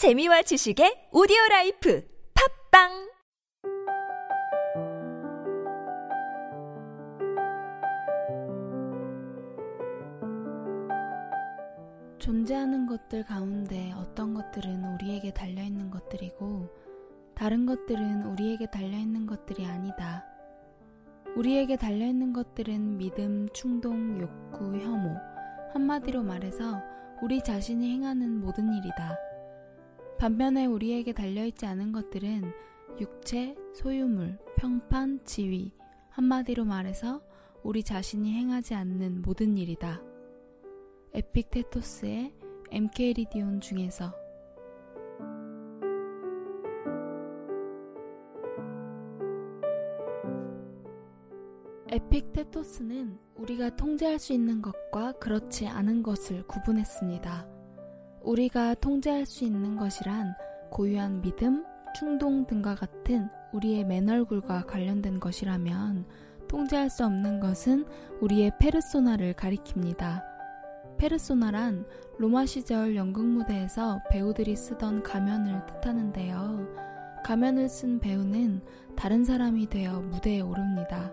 재미와 지식의 오디오 라이프 팟빵 존재하는 것들 가운데 어떤 것들은 우리에게 달려 있는 것들이고 다른 것들은 우리에게 달려 있는 것들이 아니다. 우리에게 달려 있는 것들은 믿음, 충동, 욕구, 혐오, 한마디로 말해서 우리 자신이 행하는 모든 일이다. 반면에 우리에게 달려있지 않은 것들은 육체, 소유물, 평판, 지위, 한마디로 말해서 우리 자신이 행하지 않는 모든 일이다. 에픽테토스의 MK리디온 중에서 에픽테토스는 우리가 통제할 수 있는 것과 그렇지 않은 것을 구분했습니다. 우리가 통제할 수 있는 것이란 고유한 믿음, 충동 등과 같은 우리의 맨얼굴과 관련된 것이라면 통제할 수 없는 것은 우리의 페르소나를 가리킵니다. 페르소나란 로마 시절 연극 무대에서 배우들이 쓰던 가면을 뜻하는데요. 가면을 쓴 배우는 다른 사람이 되어 무대에 오릅니다.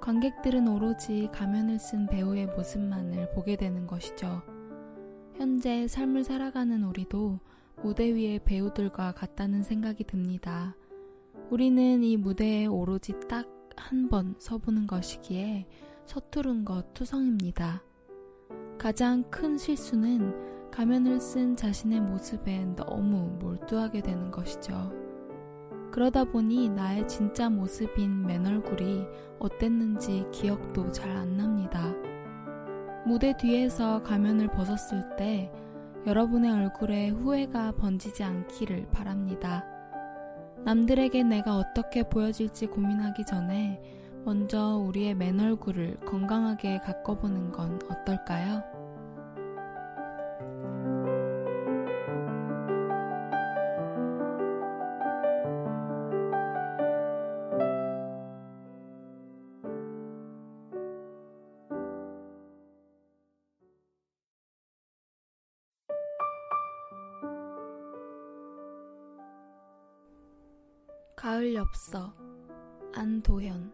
관객들은 오로지 가면을 쓴 배우의 모습만을 보게 되는 것이죠. 현재 삶을 살아가는 우리도 무대 위의 배우들과 같다는 생각이 듭니다. 우리는 이 무대에 오로지 딱 한 번 서보는 것이기에 서투른 것 투성입니다. 가장 큰 실수는 가면을 쓴 자신의 모습에 너무 몰두하게 되는 것이죠. 그러다 보니 나의 진짜 모습인 맨얼굴이 어땠는지 기억도 잘 안 납니다. 무대 뒤에서 가면을 벗었을 때 여러분의 얼굴에 후회가 번지지 않기를 바랍니다. 남들에게 내가 어떻게 보여질지 고민하기 전에 먼저 우리의 맨 얼굴을 건강하게 가꿔보는 건 어떨까요? 가을 엽서 안도현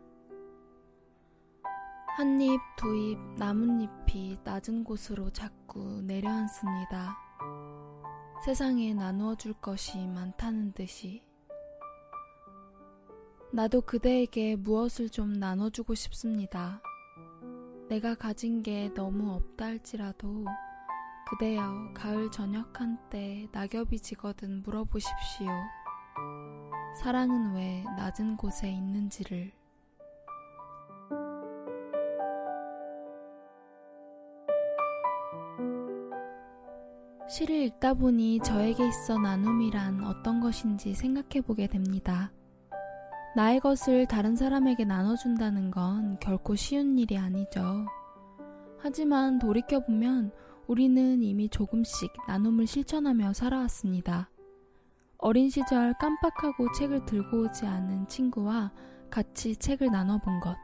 한 입, 두 입, 나뭇잎이 낮은 곳으로 자꾸 내려앉습니다. 세상에 나누어 줄 것이 많다는 듯이 나도 그대에게 무엇을 좀 나눠주고 싶습니다. 내가 가진 게 너무 없다 할지라도 그대여 가을 저녁 한때 낙엽이 지거든 물어보십시오. 사랑은 왜 낮은 곳에 있는지를 시를 읽다 보니 저에게 있어 나눔이란 어떤 것인지 생각해 보게 됩니다. 나의 것을 다른 사람에게 나눠준다는 건 결코 쉬운 일이 아니죠. 하지만 돌이켜보면 우리는 이미 조금씩 나눔을 실천하며 살아왔습니다. 어린 시절 깜빡하고 책을 들고 오지 않은 친구와 같이 책을 나눠본 것,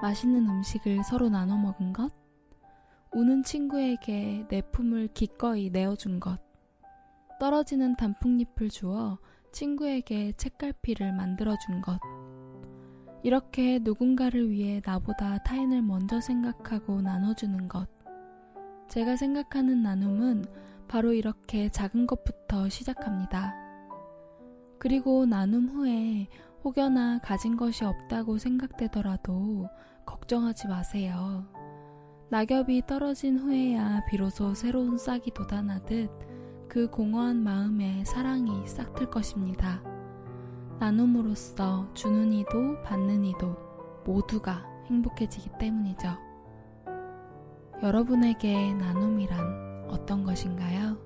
맛있는 음식을 서로 나눠 먹은 것, 우는 친구에게 내 품을 기꺼이 내어준 것, 떨어지는 단풍잎을 주어 친구에게 책갈피를 만들어준 것, 이렇게 누군가를 위해 나보다 타인을 먼저 생각하고 나눠주는 것. 제가 생각하는 나눔은 바로 이렇게 작은 것부터 시작합니다. 그리고 나눔 후에 혹여나 가진 것이 없다고 생각되더라도 걱정하지 마세요. 낙엽이 떨어진 후에야 비로소 새로운 싹이 돋아나듯 그 공허한 마음에 사랑이 싹틀 것입니다. 나눔으로써 주는 이도 받는 이도 모두가 행복해지기 때문이죠. 여러분에게 나눔이란 어떤 것인가요?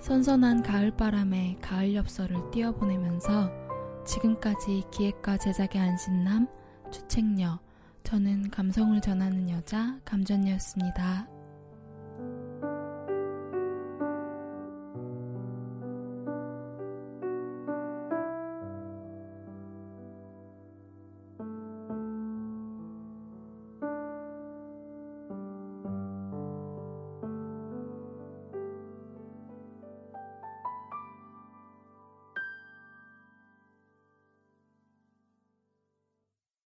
선선한 가을바람에 가을 엽서를 띄워보내면서 지금까지 기획과 제작의 안신남, 주책녀, 저는 감성을 전하는 여자 감전녀였습니다.